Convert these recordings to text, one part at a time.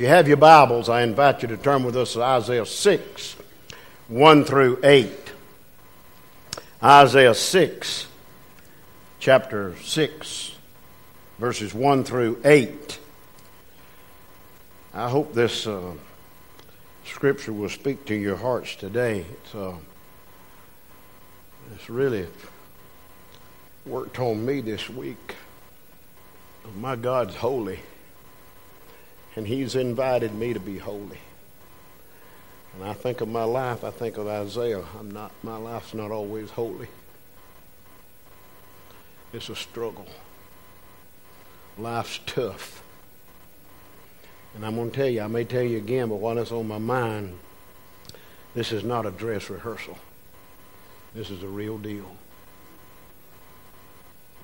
If you have your Bibles, I invite you to turn with us to Isaiah 6, 1 through 8. Isaiah 6, chapter 6, verses 1 through 8. I hope this uh, scripture will speak to your hearts today. It's, uh, it's really worked on me this week. My God's holy and He's invited me to be holy. And I think of my life, I think of Isaiah. I'm not, my life's not always holy. It's a struggle. Life's tough. And I'm going to tell you, I may tell you again, but while it's on my mind, this is not a dress rehearsal. This is a real deal.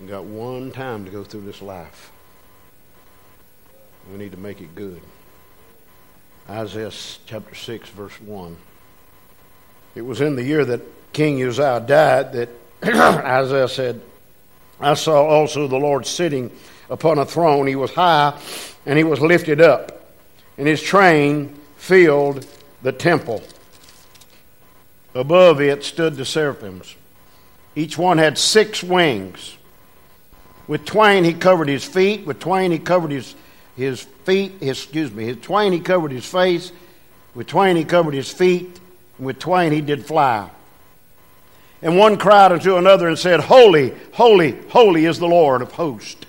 We got one time to go through this life. We need to make it good. Isaiah chapter 6, verse 1. It was in the year that King Uzziah died that Isaiah said, I saw also the Lord sitting upon a throne. He was high and he was lifted up, and his train filled the temple. Above it stood the seraphims. Each one had six wings. With twain he covered his feet, with twain he covered his his feet, his, excuse me, his twain he covered his face, with twain he covered his feet, and with twain he did fly. And one cried unto another and said, Holy, holy, holy is the Lord of hosts.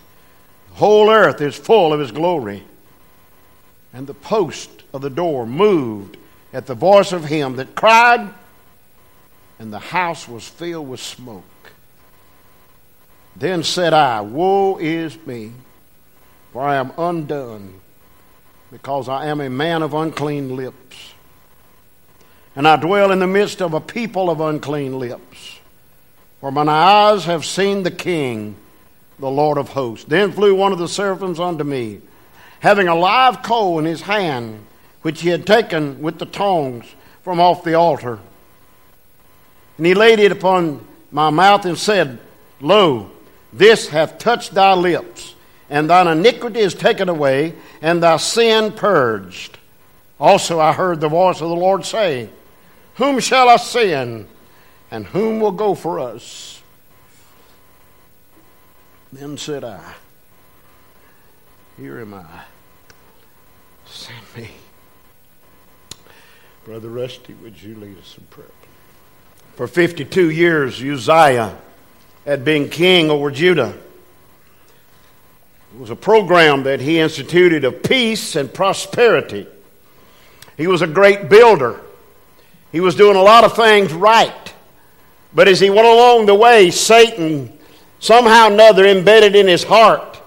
The whole earth is full of his glory. And the post of the door moved at the voice of him that cried, and the house was filled with smoke. Then said I, Woe is me! For I am undone, because I am a man of unclean lips. And I dwell in the midst of a people of unclean lips. For mine eyes have seen the King, the Lord of hosts. Then flew one of the seraphims unto me, having a live coal in his hand, which he had taken with the tongs from off the altar. And he laid it upon my mouth and said, Lo, this hath touched thy lips and thine iniquity is taken away, and thy sin purged. Also I heard the voice of the Lord say, Whom shall I send, and whom will go for us? Then said I, Here am I. Send me. Brother Rusty, would you lead us in prayer? For 52 years, Uzziah had been king over Judah. It was a program that he instituted of peace and prosperity. He was a great builder. He was doing a lot of things right. But as he went along the way, Satan somehow or another embedded in his heart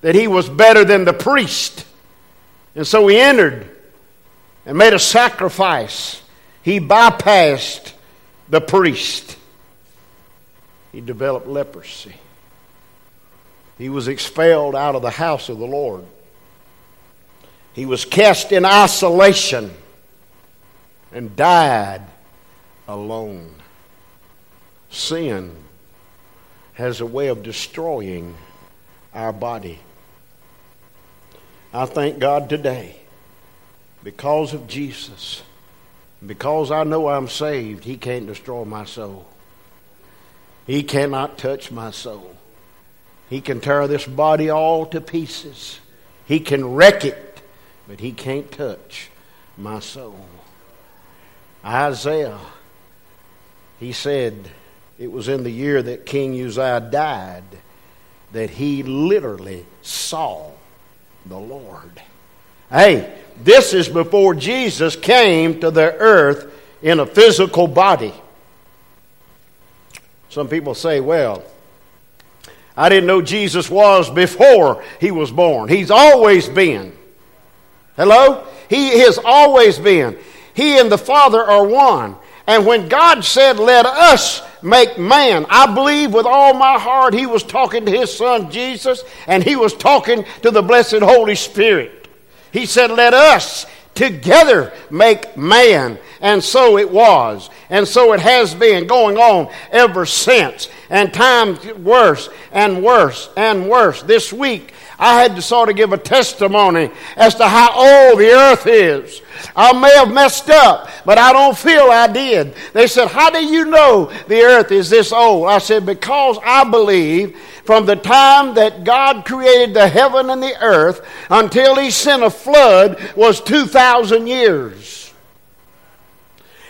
that he was better than the priest. And so he entered and made a sacrifice. He bypassed the priest. He developed leprosy. He was expelled out of the house of the Lord. He was cast in isolation and died alone. Sin has a way of destroying our body. I thank God today because of Jesus. Because I know I'm saved, He can't destroy my soul. He cannot touch my soul. He can tear this body all to pieces. He can wreck it, but he can't touch my soul. Isaiah, he said it was in the year that King Uzziah died that he literally saw the Lord. Hey, this is before Jesus came to the earth in a physical body. Some people say, well, I didn't know Jesus was before he was born. He's always been. Hello? He has always been. He and the Father are one. And when God said, Let us make man, I believe with all my heart he was talking to his son Jesus and he was talking to the blessed Holy Spirit. He said, Let us together make man. And so it was. And so it has been going on ever since. And times worse and worse and worse. This week, I had to sort of give a testimony as to how old the earth is. I may have messed up, but I don't feel I did. They said, How do you know the earth is this old? I said, Because I believe from the time that God created the heaven and the earth until He sent a flood was 2,000 years.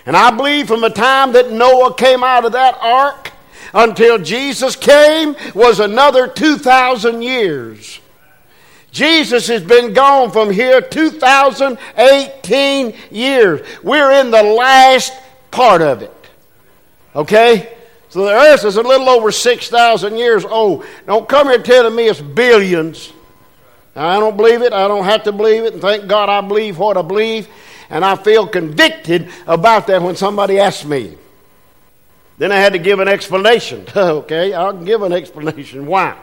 And I believe from the time that Noah came out of that ark until Jesus came was another 2,000 years. Jesus has been gone from here 2018 years. We're in the last part of it. Okay? So the earth is a little over 6,000 years old. Don't come here telling me it's billions. I don't believe it. I don't have to believe it. And thank God I believe what I believe. And I feel convicted about that when somebody asks me. Then I had to give an explanation. okay, I'll give an explanation. Why?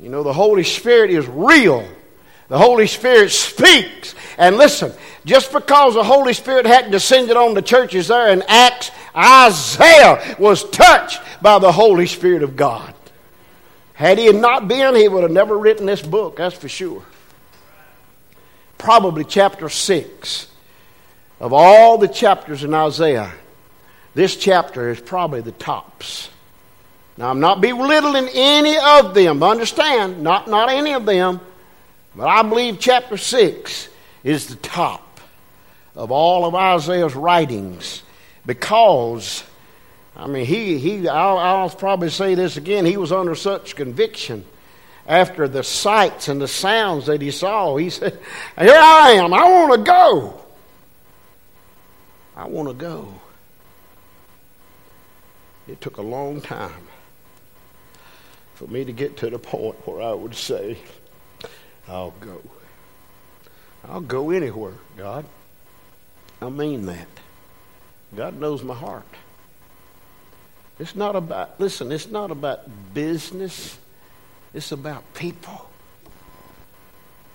You know, the Holy Spirit is real. The Holy Spirit speaks. And listen, just because the Holy Spirit hadn't descended on the churches there in Acts, Isaiah was touched by the Holy Spirit of God. Had he not been, he would have never written this book, that's for sure. Probably chapter 6. Of all the chapters in Isaiah, this chapter is probably the tops. Now, I'm not belittling any of them. Understand, not, not any of them. But I believe chapter 6 is the top of all of Isaiah's writings because, I mean, he, he I'll, I'll probably say this again, he was under such conviction after the sights and the sounds that he saw. He said, Here I am, I want to go. I want to go. It took a long time for me to get to the point where I would say, I'll go. I'll go anywhere, God. I mean that. God knows my heart. It's not about, listen, it's not about business, it's about people.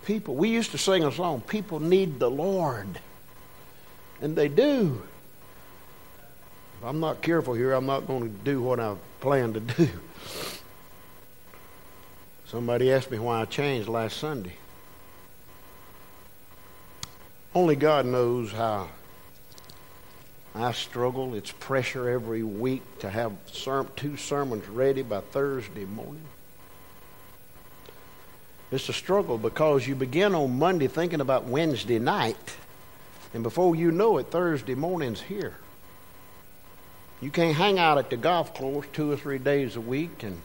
People. We used to sing a song, People Need the Lord. And they do. If I'm not careful here, I'm not going to do what I plan to do. Somebody asked me why I changed last Sunday. Only God knows how I struggle. It's pressure every week to have two sermons ready by Thursday morning. It's a struggle because you begin on Monday thinking about Wednesday night, and before you know it, Thursday morning's here. You can't hang out at the golf course two or three days a week and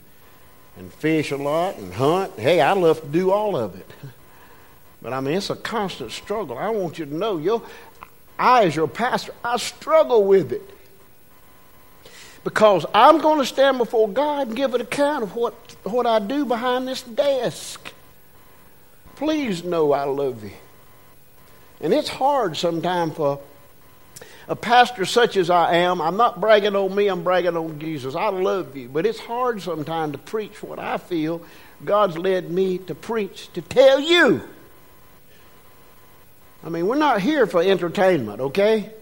and fish a lot and hunt. Hey, I love to do all of it. But I mean, it's a constant struggle. I want you to know, yo, I, as your pastor, I struggle with it. Because I'm going to stand before God and give an account of what, what I do behind this desk. Please know I love you. And it's hard sometimes for a pastor such as I am, I'm not bragging on me, I'm bragging on Jesus. I love you. But it's hard sometimes to preach what I feel God's led me to preach, to tell you. I mean, we're not here for entertainment, okay?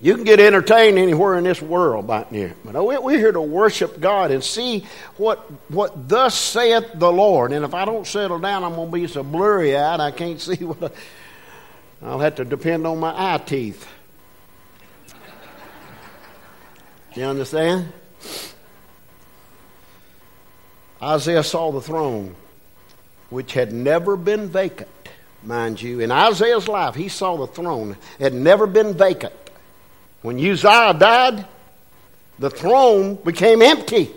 You can get entertained anywhere in this world right near. But we're here to worship God and see what, what thus saith the Lord. And if I don't settle down, I'm going to be so blurry eyed I can't see what I, I'll have to depend on my eye teeth. You understand? Isaiah saw the throne, which had never been vacant, mind you. In Isaiah's life, he saw the throne had never been vacant. When Uzziah died, the throne became empty.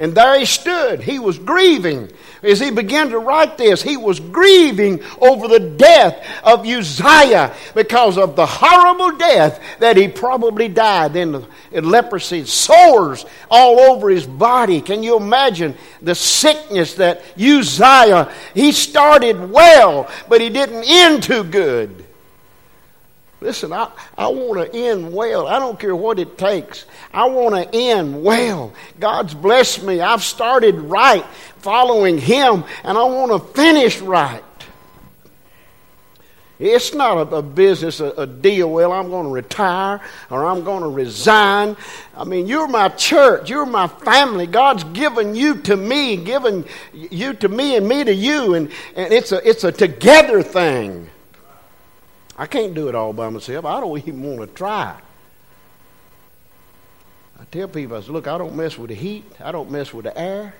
And there he stood. He was grieving. As he began to write this, he was grieving over the death of Uzziah because of the horrible death that he probably died in, in leprosy, sores all over his body. Can you imagine the sickness that Uzziah, he started well, but he didn't end too good. Listen, I, I want to end well. I don't care what it takes. I want to end well. God's blessed me. I've started right following Him, and I want to finish right. It's not a, a business, a, a, deal. Well, I'm going to retire or I'm going to resign. I mean, you're my church. You're my family. God's given you to me, given you to me, and me to you. And, and it's, a, it's a together thing. I can't do it all by myself. I don't even want to try. I tell people, I say, look, I don't mess with the heat. I don't mess with the air.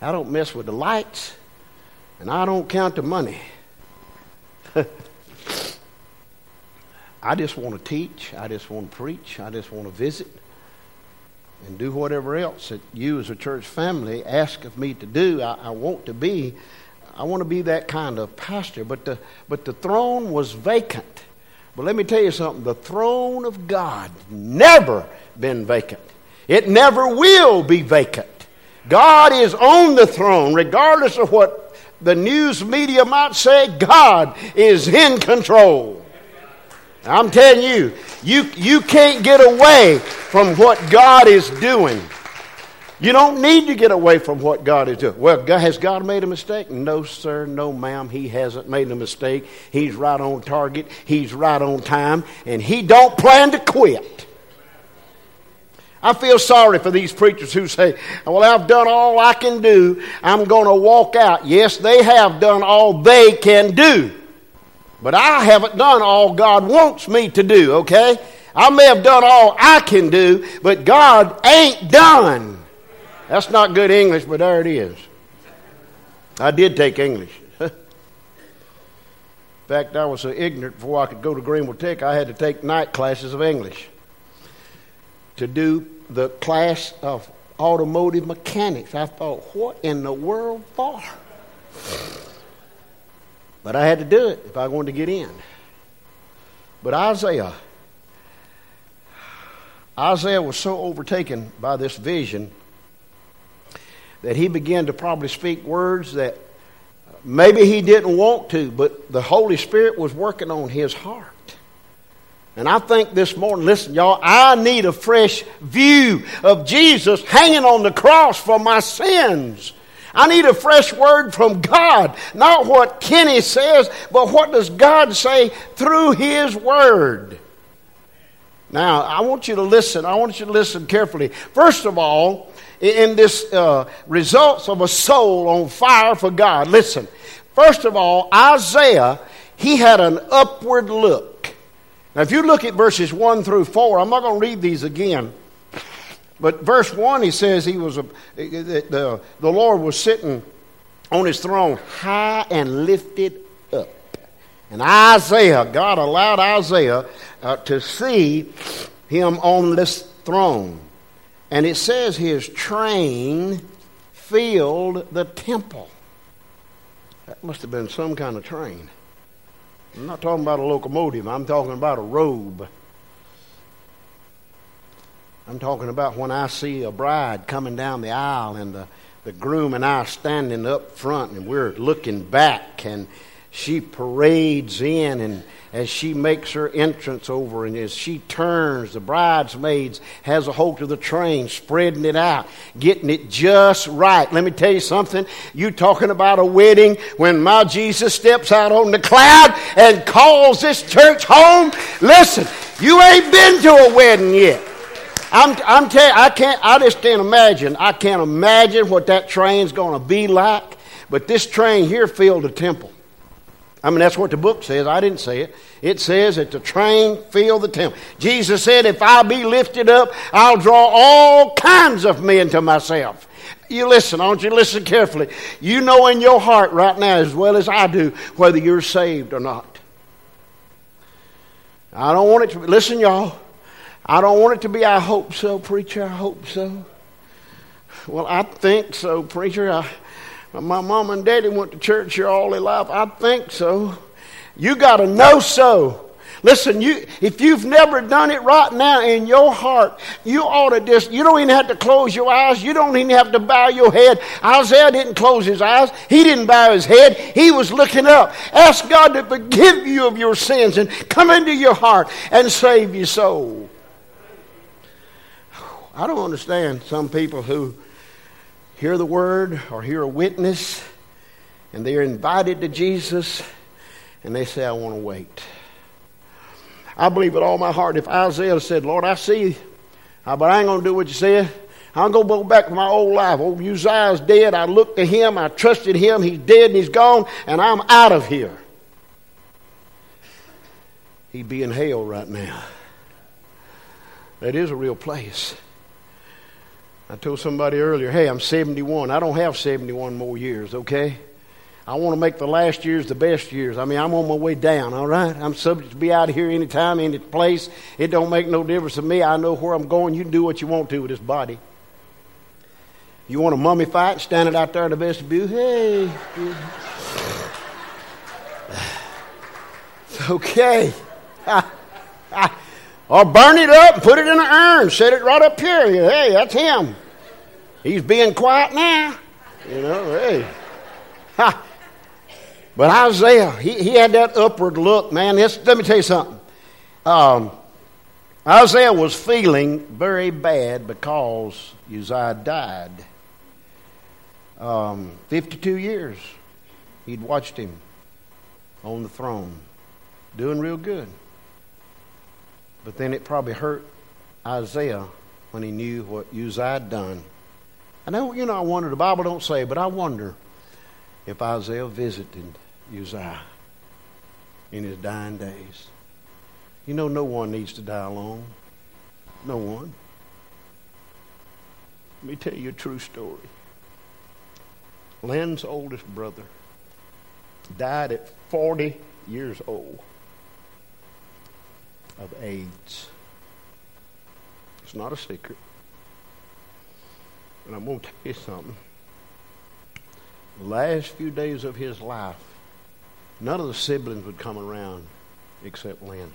I don't mess with the lights. And I don't count the money. I just want to teach. I just want to preach. I just want to visit and do whatever else that you as a church family ask of me to do. I, I want to be. I want to be that kind of pastor. But the, but the throne was vacant. But let me tell you something the throne of God never been vacant, it never will be vacant. God is on the throne, regardless of what the news media might say, God is in control. I'm telling you, you, you can't get away from what God is doing. You don't need to get away from what God is doing. Well, has God made a mistake? No, sir, no, ma'am. He hasn't made a mistake. He's right on target. He's right on time, and He don't plan to quit. I feel sorry for these preachers who say, Well, I've done all I can do. I'm going to walk out. Yes, they have done all they can do. But I haven't done all God wants me to do, okay? I may have done all I can do, but God ain't done. That's not good English, but there it is. I did take English. In fact, I was so ignorant before I could go to Greenville Tech, I had to take night classes of English to do the class of automotive mechanics. I thought, what in the world for? But I had to do it if I wanted to get in. But Isaiah, Isaiah was so overtaken by this vision that he began to probably speak words that maybe he didn't want to, but the Holy Spirit was working on his heart. And I think this morning, listen, y'all, I need a fresh view of Jesus hanging on the cross for my sins. I need a fresh word from God. Not what Kenny says, but what does God say through His Word. Now, I want you to listen. I want you to listen carefully. First of all, in this uh, results of a soul on fire for God, listen. First of all, Isaiah, he had an upward look. Now, if you look at verses 1 through 4, I'm not going to read these again. But verse 1, he says he was a, the, the Lord was sitting on his throne high and lifted up. And Isaiah, God allowed Isaiah uh, to see him on this throne. And it says his train filled the temple. That must have been some kind of train. I'm not talking about a locomotive, I'm talking about a robe. I'm talking about when I see a bride coming down the aisle and the, the groom and I standing up front and we're looking back and she parades in and as she makes her entrance over and as she turns the bridesmaids has a hold of the train spreading it out getting it just right let me tell you something you talking about a wedding when my jesus steps out on the cloud and calls this church home listen you ain't been to a wedding yet I'm, I'm telling I can't, I just can't imagine. I can't imagine what that train's going to be like. But this train here filled the temple. I mean, that's what the book says. I didn't say it. It says that the train filled the temple. Jesus said, If I be lifted up, I'll draw all kinds of men to myself. You listen, I want you to listen carefully. You know in your heart right now, as well as I do, whether you're saved or not. I don't want it to be, listen, y'all. I don't want it to be, I hope so, preacher, I hope so. Well, I think so, preacher. I, my mom and daddy went to church all their life. I think so. You got to know so. Listen, you if you've never done it right now in your heart, you ought to just you don't even have to close your eyes. You don't even have to bow your head. Isaiah didn't close his eyes. He didn't bow his head. He was looking up. Ask God to forgive you of your sins and come into your heart and save your soul. I don't understand some people who hear the word or hear a witness and they're invited to Jesus and they say, I want to wait. I believe with all my heart if Isaiah said, Lord, I see, uh, but I ain't going to do what you said. I'm going to go back to my old life. Old Uzziah's dead. I looked to him. I trusted him. He's dead and he's gone, and I'm out of here. He'd be in hell right now. That is a real place. I told somebody earlier, hey, I'm 71. I don't have 71 more years, okay? I want to make the last years the best years. I mean, I'm on my way down, all right? I'm subject to be out of here anytime, any place. It don't make no difference to me. I know where I'm going. You can do what you want to with this body. You want a mummy fight, standing out there in the vestibule? Hey. Okay. or burn it up and put it in an urn. Set it right up here. Hey, that's him. He's being quiet now. You know, hey. Ha. But Isaiah, he, he had that upward look, man. This, let me tell you something. Um, Isaiah was feeling very bad because Uzziah died. Um, 52 years he'd watched him on the throne, doing real good. But then it probably hurt Isaiah when he knew what Uzziah had done. I know, you know, I wonder, the Bible don't say, but I wonder if Isaiah visited Uzziah in his dying days. You know, no one needs to die alone. No one. Let me tell you a true story. Len's oldest brother died at 40 years old of AIDS. It's not a secret. And I'm going to tell you something. The last few days of his life, None of the siblings would come around except Lynn.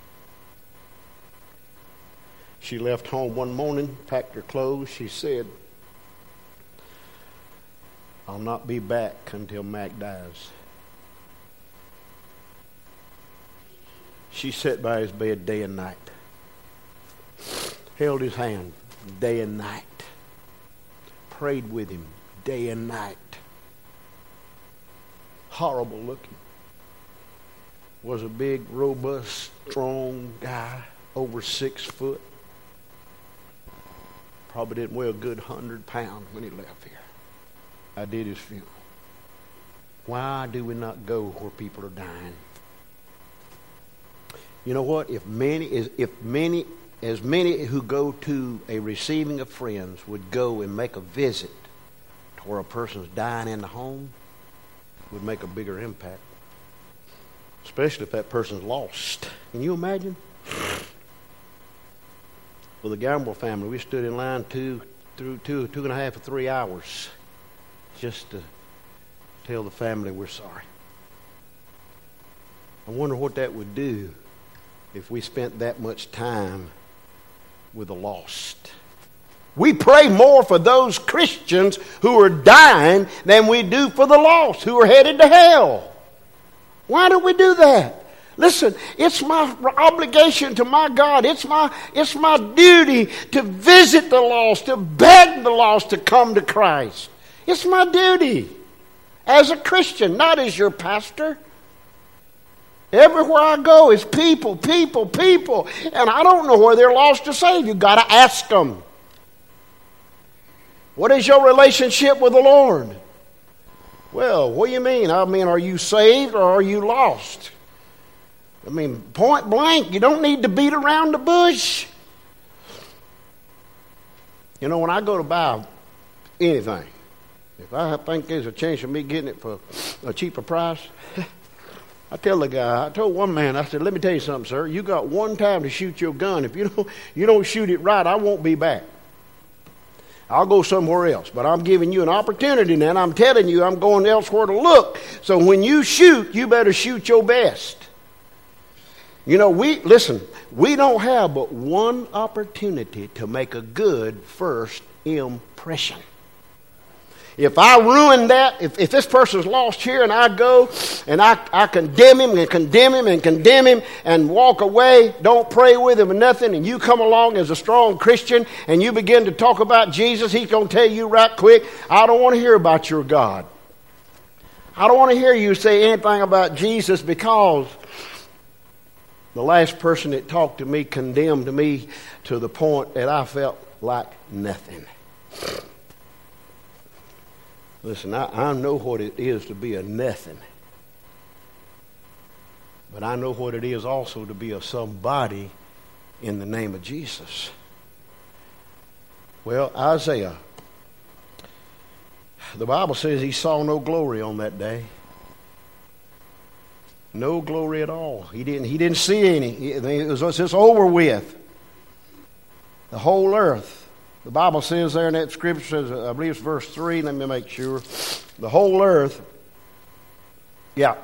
She left home one morning, packed her clothes. She said, I'll not be back until Mac dies. She sat by his bed day and night, held his hand day and night, prayed with him day and night. Horrible looking was a big, robust, strong guy, over six foot. Probably didn't weigh a good hundred pounds when he left here. I did his funeral. Why do we not go where people are dying? You know what? If many, if many, as many who go to a receiving of friends would go and make a visit to where a person's dying in the home, would make a bigger impact especially if that person's lost. Can you imagine? Well, the Gamble family, we stood in line two, through two, two and a half or three hours just to tell the family we're sorry. I wonder what that would do if we spent that much time with the lost. We pray more for those Christians who are dying than we do for the lost who are headed to hell. Why do we do that? Listen, it's my obligation to my God. It's my, it's my duty to visit the lost, to beg the lost to come to Christ. It's my duty as a Christian, not as your pastor. Everywhere I go is people, people, people. And I don't know where they're lost or saved. You've got to ask them. What is your relationship with the Lord? Well, what do you mean? I mean, are you saved or are you lost? I mean, point blank, you don't need to beat around the bush. You know, when I go to buy anything, if I think there's a chance of me getting it for a cheaper price, I tell the guy, I told one man, I said, let me tell you something, sir. You got one time to shoot your gun. If you don't, you don't shoot it right, I won't be back. I'll go somewhere else. But I'm giving you an opportunity now. I'm telling you I'm going elsewhere to look. So when you shoot, you better shoot your best. You know, we, listen, we don't have but one opportunity to make a good first impression. If I ruin that, if, if this person's lost here and I go and I, I condemn him and condemn him and condemn him and walk away, don't pray with him or nothing, and you come along as a strong Christian and you begin to talk about Jesus, he's going to tell you right quick, I don't want to hear about your God. I don't want to hear you say anything about Jesus because the last person that talked to me condemned me to the point that I felt like nothing. Listen, I, I know what it is to be a nothing. But I know what it is also to be a somebody in the name of Jesus. Well, Isaiah, the Bible says he saw no glory on that day. No glory at all. He didn't, he didn't see any. It was just over with. The whole earth. The Bible says there in that scripture, says, I believe it's verse 3, let me make sure. The whole earth, yeah,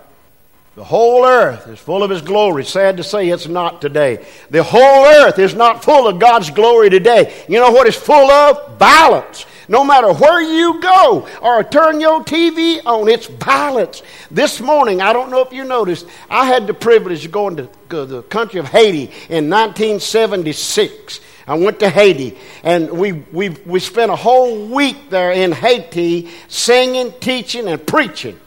the whole earth is full of His glory. Sad to say it's not today. The whole earth is not full of God's glory today. You know what it's full of? Violence. No matter where you go or turn your TV on, it's violence. This morning, I don't know if you noticed, I had the privilege of going to the country of Haiti in 1976. I went to Haiti, and we, we, we spent a whole week there in Haiti singing, teaching, and preaching.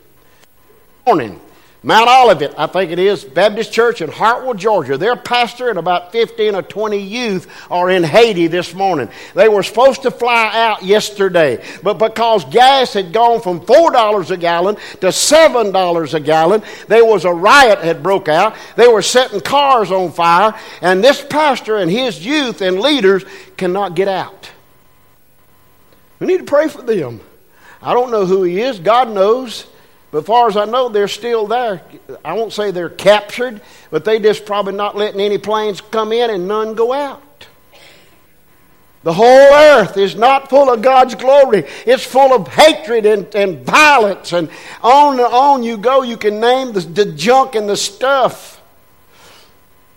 Morning. Mount Olivet, I think it is, Baptist Church in Hartwell, Georgia. Their pastor and about 15 or 20 youth are in Haiti this morning. They were supposed to fly out yesterday, but because gas had gone from $4 a gallon to $7 a gallon, there was a riot had broke out. They were setting cars on fire, and this pastor and his youth and leaders cannot get out. We need to pray for them. I don't know who he is. God knows. But far as I know, they're still there. I won't say they're captured, but they just probably not letting any planes come in and none go out. The whole earth is not full of God's glory. It's full of hatred and, and violence. And on and on you go. You can name the, the junk and the stuff.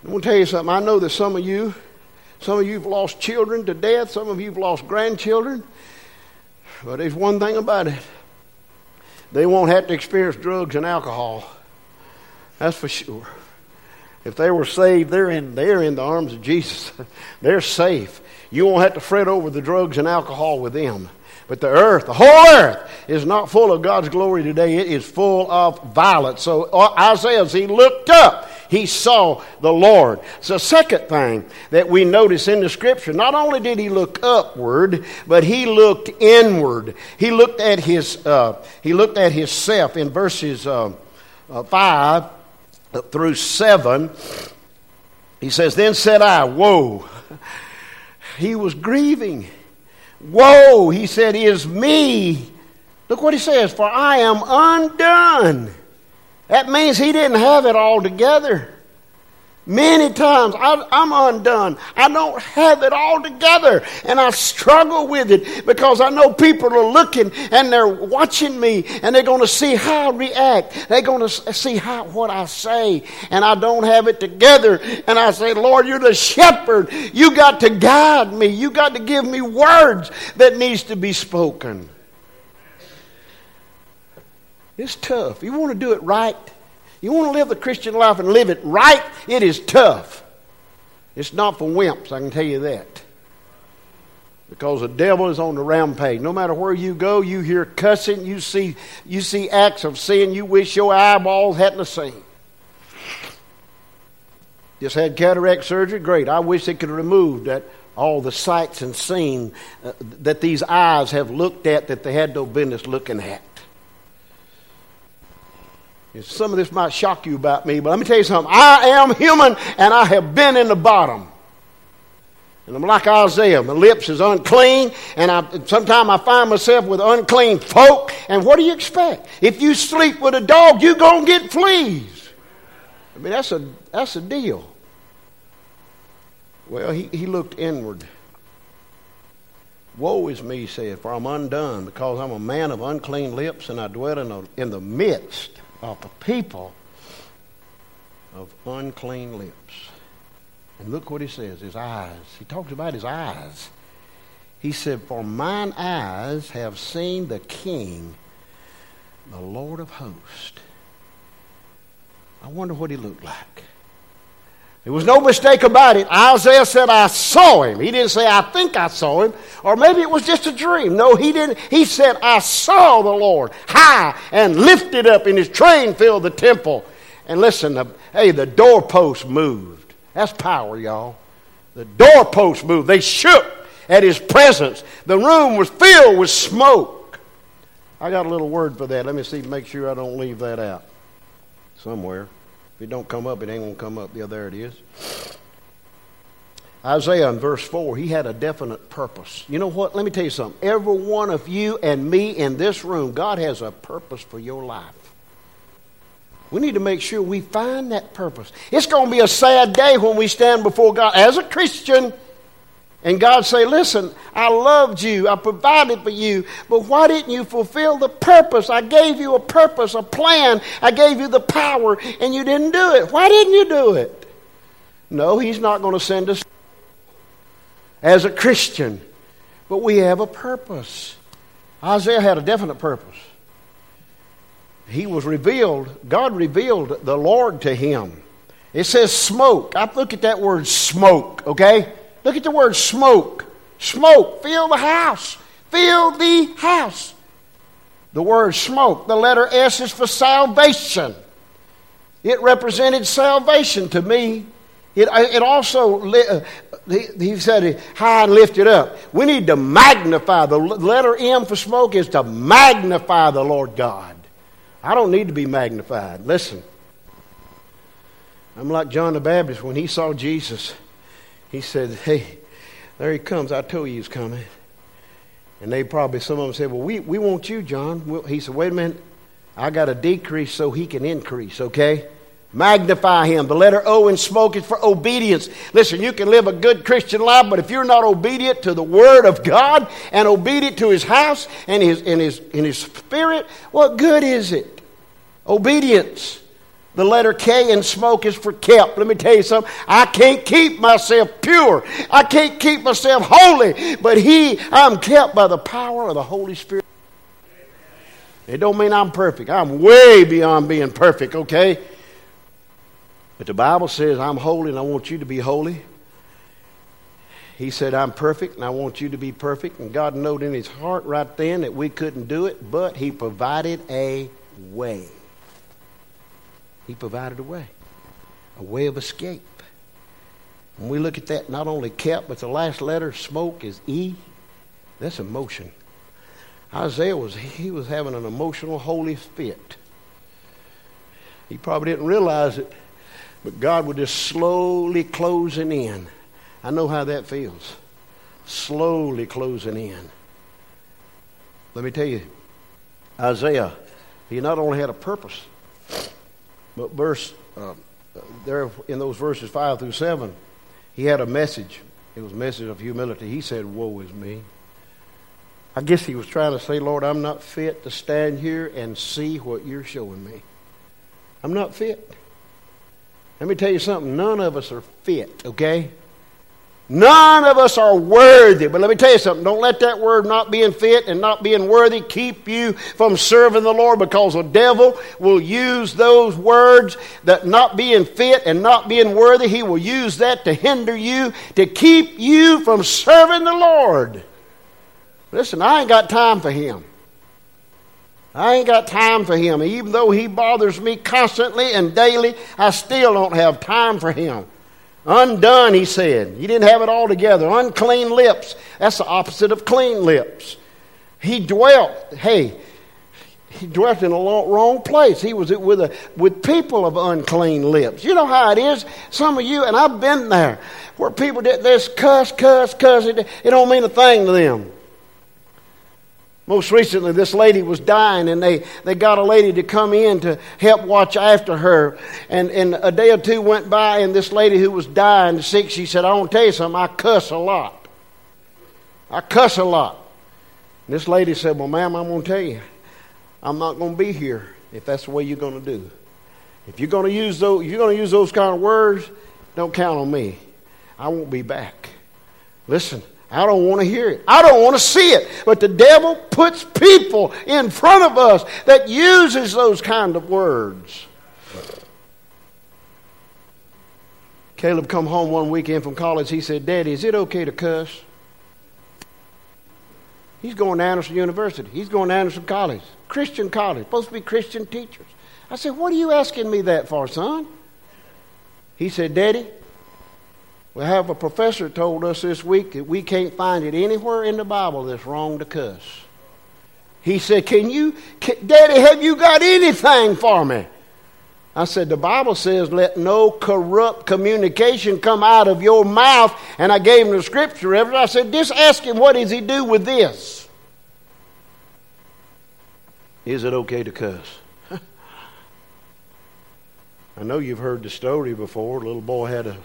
I'm going to tell you something. I know that some of you, some of you have lost children to death. Some of you have lost grandchildren. But there's one thing about it they won't have to experience drugs and alcohol. That's for sure. If they were saved, they're in, they're in the arms of Jesus. they're safe. You won't have to fret over the drugs and alcohol with them. But the earth, the whole earth, is not full of God's glory today. It is full of violence. So uh, Isaiah, as he looked up, he saw the Lord. So, second thing that we notice in the scripture, not only did he look upward, but he looked inward. He looked at his, uh, he looked at himself in verses uh, uh, five through seven. He says, "Then said I, Woe." He was grieving. Woe, he said, is me. Look what he says, for I am undone. That means he didn't have it all together. Many times I, am undone. I don't have it all together. And I struggle with it because I know people are looking and they're watching me and they're going to see how I react. They're going to see how, what I say. And I don't have it together. And I say, Lord, you're the shepherd. You got to guide me. You got to give me words that needs to be spoken. It's tough. You want to do it right? You want to live the Christian life and live it right? It is tough. It's not for wimps, I can tell you that. Because the devil is on the rampage. No matter where you go, you hear cussing, you see, you see acts of sin you wish your eyeballs hadn't seen. Just had cataract surgery, great. I wish they could remove that all the sights and seen uh, that these eyes have looked at that they had no business looking at. Some of this might shock you about me, but let me tell you something. I am human and I have been in the bottom. And I'm like Isaiah. My lips is unclean, and I, sometimes I find myself with unclean folk. And what do you expect? If you sleep with a dog, you're going to get fleas. I mean, that's a, that's a deal. Well, he, he looked inward. Woe is me, he said, for I'm undone, because I'm a man of unclean lips, and I dwell in, a, in the midst of a people of unclean lips. And look what he says his eyes. He talks about his eyes. He said, For mine eyes have seen the King, the Lord of hosts. I wonder what he looked like. There was no mistake about it. Isaiah said, I saw him. He didn't say, I think I saw him. Or maybe it was just a dream. No, he didn't. He said, I saw the Lord high and lifted up, and his train filled the temple. And listen, hey, the doorpost moved. That's power, y'all. The doorpost moved. They shook at his presence. The room was filled with smoke. I got a little word for that. Let me see, make sure I don't leave that out somewhere. If it don't come up, it ain't going to come up. Yeah, there it is. Isaiah in verse 4, he had a definite purpose. You know what? Let me tell you something. Every one of you and me in this room, God has a purpose for your life. We need to make sure we find that purpose. It's going to be a sad day when we stand before God as a Christian and God say, listen, I loved you. I provided for you. But why didn't you fulfill the purpose? I gave you a purpose, a plan. I gave you the power and you didn't do it. Why didn't you do it? No, he's not going to send us as a Christian. But we have a purpose. Isaiah had a definite purpose. He was revealed, God revealed the Lord to him. It says smoke. I look at that word smoke, okay? Look at the word smoke. Smoke. Fill the house. Fill the house. The word smoke, the letter S is for salvation. It represented salvation to me. It, it also, uh, he said, high and lifted up. We need to magnify. The letter M for smoke is to magnify the Lord God. I don't need to be magnified. Listen, I'm like John the Baptist when he saw Jesus he said, Hey, there he comes. I told you he's coming. And they probably, some of them said, Well, we, we want you, John. He said, Wait a minute. I got to decrease so he can increase, okay? Magnify him. The letter O in smoke is for obedience. Listen, you can live a good Christian life, but if you're not obedient to the Word of God and obedient to His house and His, in his, in his Spirit, what good is it? Obedience. The letter K in smoke is for kept. Let me tell you something. I can't keep myself pure. I can't keep myself holy. But He, I'm kept by the power of the Holy Spirit. It don't mean I'm perfect. I'm way beyond being perfect, okay? But the Bible says I'm holy and I want you to be holy. He said, I'm perfect and I want you to be perfect. And God knew in his heart right then that we couldn't do it, but he provided a way. He provided a way, a way of escape. When we look at that, not only kept, but the last letter, smoke, is E. That's emotion. Isaiah was he was having an emotional holy fit. He probably didn't realize it, but God was just slowly closing in. I know how that feels. Slowly closing in. Let me tell you, Isaiah, he not only had a purpose, but verse uh, there in those verses five through seven, he had a message. It was a message of humility. He said, "Woe is me." I guess he was trying to say, Lord, I'm not fit to stand here and see what you're showing me. I'm not fit. Let me tell you something. None of us are fit, okay? None of us are worthy. But let me tell you something. Don't let that word not being fit and not being worthy keep you from serving the Lord because the devil will use those words that not being fit and not being worthy, he will use that to hinder you, to keep you from serving the Lord. Listen, I ain't got time for him. I ain't got time for him. Even though he bothers me constantly and daily, I still don't have time for him. Undone, he said. He didn't have it all together. Unclean lips. That's the opposite of clean lips. He dwelt, hey, he dwelt in a wrong place. He was with, a, with people of unclean lips. You know how it is. Some of you, and I've been there, where people did this cuss, cuss, cuss. It, it don't mean a thing to them. Most recently, this lady was dying, and they, they got a lady to come in to help watch after her. And, and a day or two went by, and this lady who was dying, sick, she said, I want to tell you something, I cuss a lot. I cuss a lot. And this lady said, Well, ma'am, I'm going to tell you, I'm not going to be here if that's the way you're going to do. If you're going to use those, if you're going to use those kind of words, don't count on me. I won't be back. Listen, I don't want to hear it. I don't want to see it. But the devil puts people in front of us that uses those kind of words. Caleb come home one weekend from college. He said, Daddy, is it okay to cuss? He's going to Anderson University. He's going to Anderson College, Christian college, supposed to be Christian teachers. I said, What are you asking me that for, son? He said, Daddy, we have a professor told us this week that we can't find it anywhere in the Bible that's wrong to cuss. He said, Can you, can, Daddy, have you got anything for me? I said, The Bible says, let no corrupt communication come out of your mouth. And I gave him the scripture. I said, Just ask him, what does he do with this? Is it okay to cuss? I know you've heard the story before. A little boy had a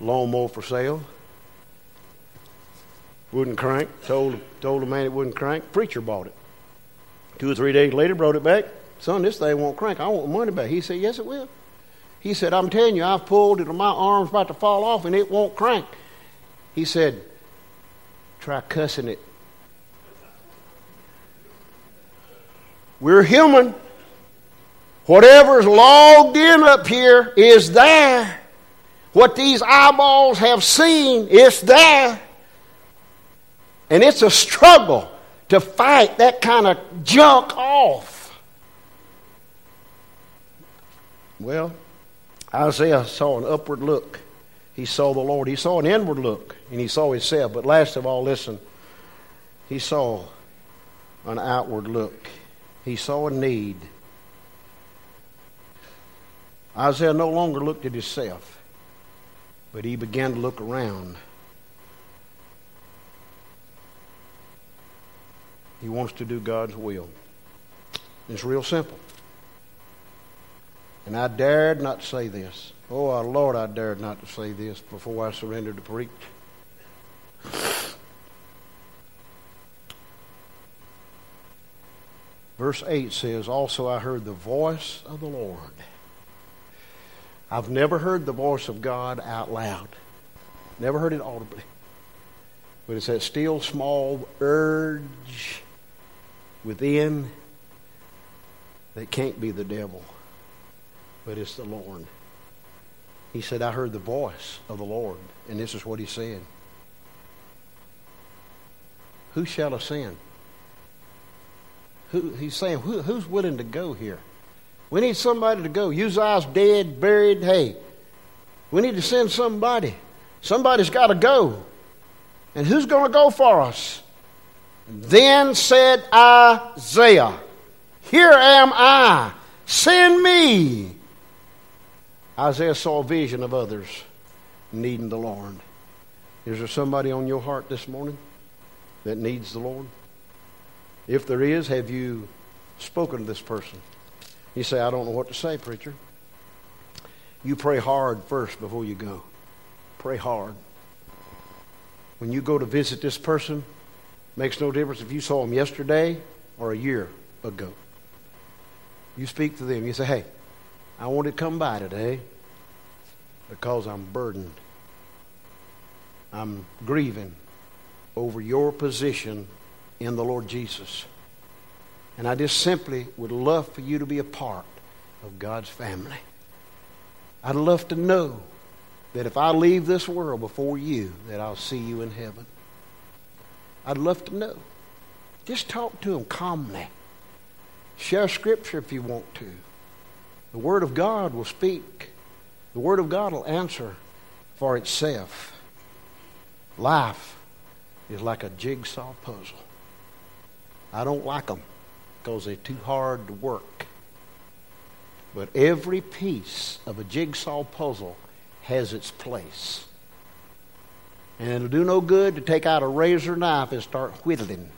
lawnmower for sale. Wouldn't crank. Told, told the man it wouldn't crank. Preacher bought it. Two or three days later, brought it back. Son, this thing won't crank. I want money back. He said, Yes, it will. He said, I'm telling you, I've pulled it, and my arm's about to fall off, and it won't crank. He said, Try cussing it. We're human. Whatever's logged in up here is there. What these eyeballs have seen is there. And it's a struggle to fight that kind of junk off. Well, Isaiah saw an upward look. He saw the Lord. He saw an inward look, and he saw himself. But last of all, listen, he saw an outward look. He saw a need. Isaiah no longer looked at himself, but he began to look around. He wants to do God's will. It's real simple. And I dared not say this. Oh, our Lord, I dared not to say this before I surrendered to preach. Verse 8 says, Also I heard the voice of the Lord. I've never heard the voice of God out loud, never heard it audibly. But it's that still small urge within that can't be the devil but it's the Lord. He said, I heard the voice of the Lord. And this is what he said Who shall ascend? Who, he's saying, who, who's willing to go here? We need somebody to go. Uzziah's dead, buried. Hey, we need to send somebody. Somebody's got to go. And who's going to go for us? Then said Isaiah, Here am I. Send me. Isaiah saw a vision of others needing the Lord. Is there somebody on your heart this morning that needs the Lord? If there is, have you spoken to this person? You say, I don't know what to say, preacher. You pray hard first before you go. Pray hard. When you go to visit this person, makes no difference if you saw them yesterday or a year ago. You speak to them. You say, hey, I want to come by today because I'm burdened. I'm grieving over your position in the Lord Jesus. And I just simply would love for you to be a part of God's family. I'd love to know that if I leave this world before you, that I'll see you in heaven. I'd love to know. Just talk to them calmly. Share scripture if you want to. The Word of God will speak. The Word of God will answer for itself. Life is like a jigsaw puzzle. I don't like them because they're too hard to work. But every piece of a jigsaw puzzle has its place. And it'll do no good to take out a razor knife and start whittling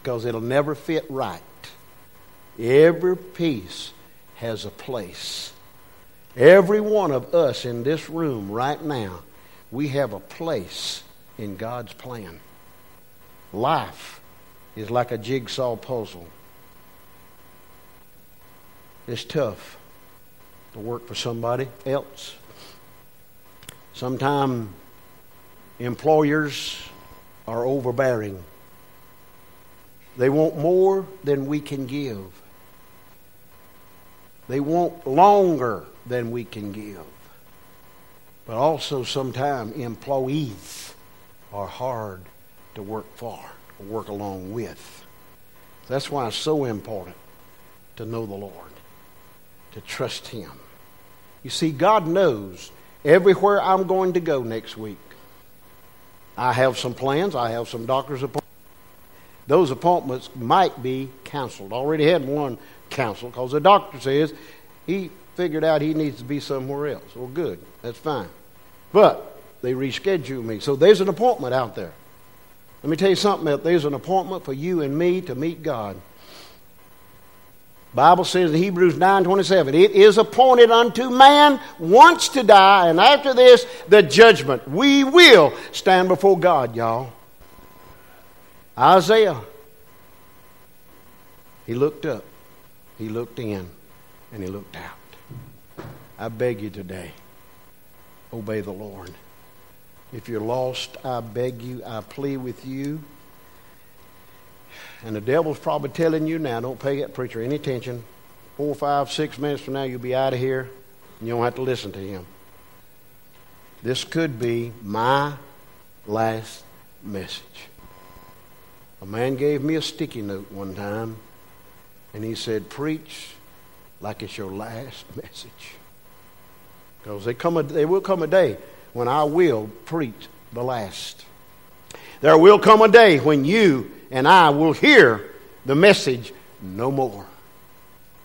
because it'll never fit right. Every piece has a place. Every one of us in this room right now, we have a place in God's plan. Life is like a jigsaw puzzle. It's tough to work for somebody else. Sometimes employers are overbearing. They want more than we can give. They want longer than we can give. But also, sometimes employees are hard to work for or work along with. That's why it's so important to know the Lord, to trust Him. You see, God knows everywhere I'm going to go next week. I have some plans, I have some doctor's appointments. Those appointments might be canceled. Already had one canceled because the doctor says he figured out he needs to be somewhere else. Well, good, that's fine. But they reschedule me. So there's an appointment out there. Let me tell you something There's an appointment for you and me to meet God. Bible says in Hebrews 9:27, it is appointed unto man once to die, and after this the judgment. We will stand before God, y'all. Isaiah, he looked up, he looked in, and he looked out. I beg you today, obey the Lord. If you're lost, I beg you, I plead with you and the devil's probably telling you now, don't pay that preacher any attention. Four, five, six minutes from now, you'll be out of here, and you don't have to listen to him. This could be my last message. A man gave me a sticky note one time, and he said, Preach like it's your last message. Because there, come there will come a day when I will preach the last. There will come a day when you and I will hear the message no more.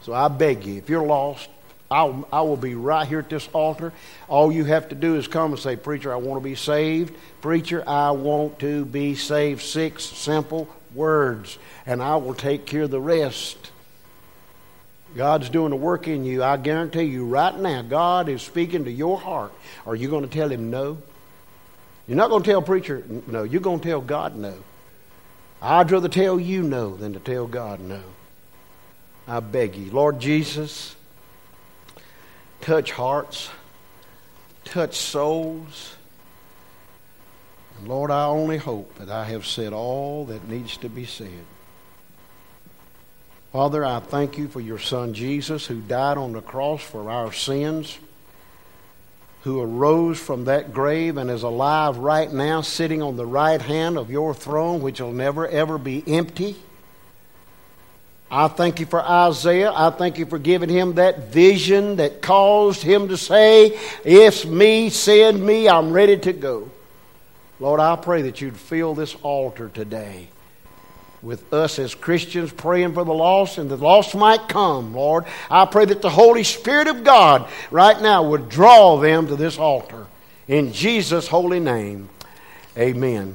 So I beg you, if you're lost, I'll, I will be right here at this altar. All you have to do is come and say, Preacher, I want to be saved. Preacher, I want to be saved. Six simple words, and I will take care of the rest. God's doing the work in you. I guarantee you right now, God is speaking to your heart. Are you going to tell Him no? You're not going to tell preacher no. You're going to tell God no. I'd rather tell you no than to tell God no. I beg you, Lord Jesus, touch hearts, touch souls. And Lord, I only hope that I have said all that needs to be said. Father, I thank you for your Son Jesus who died on the cross for our sins who arose from that grave and is alive right now, sitting on the right hand of your throne, which will never, ever be empty. I thank you for Isaiah. I thank you for giving him that vision that caused him to say, If me, send me, I'm ready to go. Lord, I pray that you'd fill this altar today with us as Christians praying for the lost and the lost might come, Lord. I pray that the Holy Spirit of God right now would draw them to this altar. In Jesus' holy name, amen.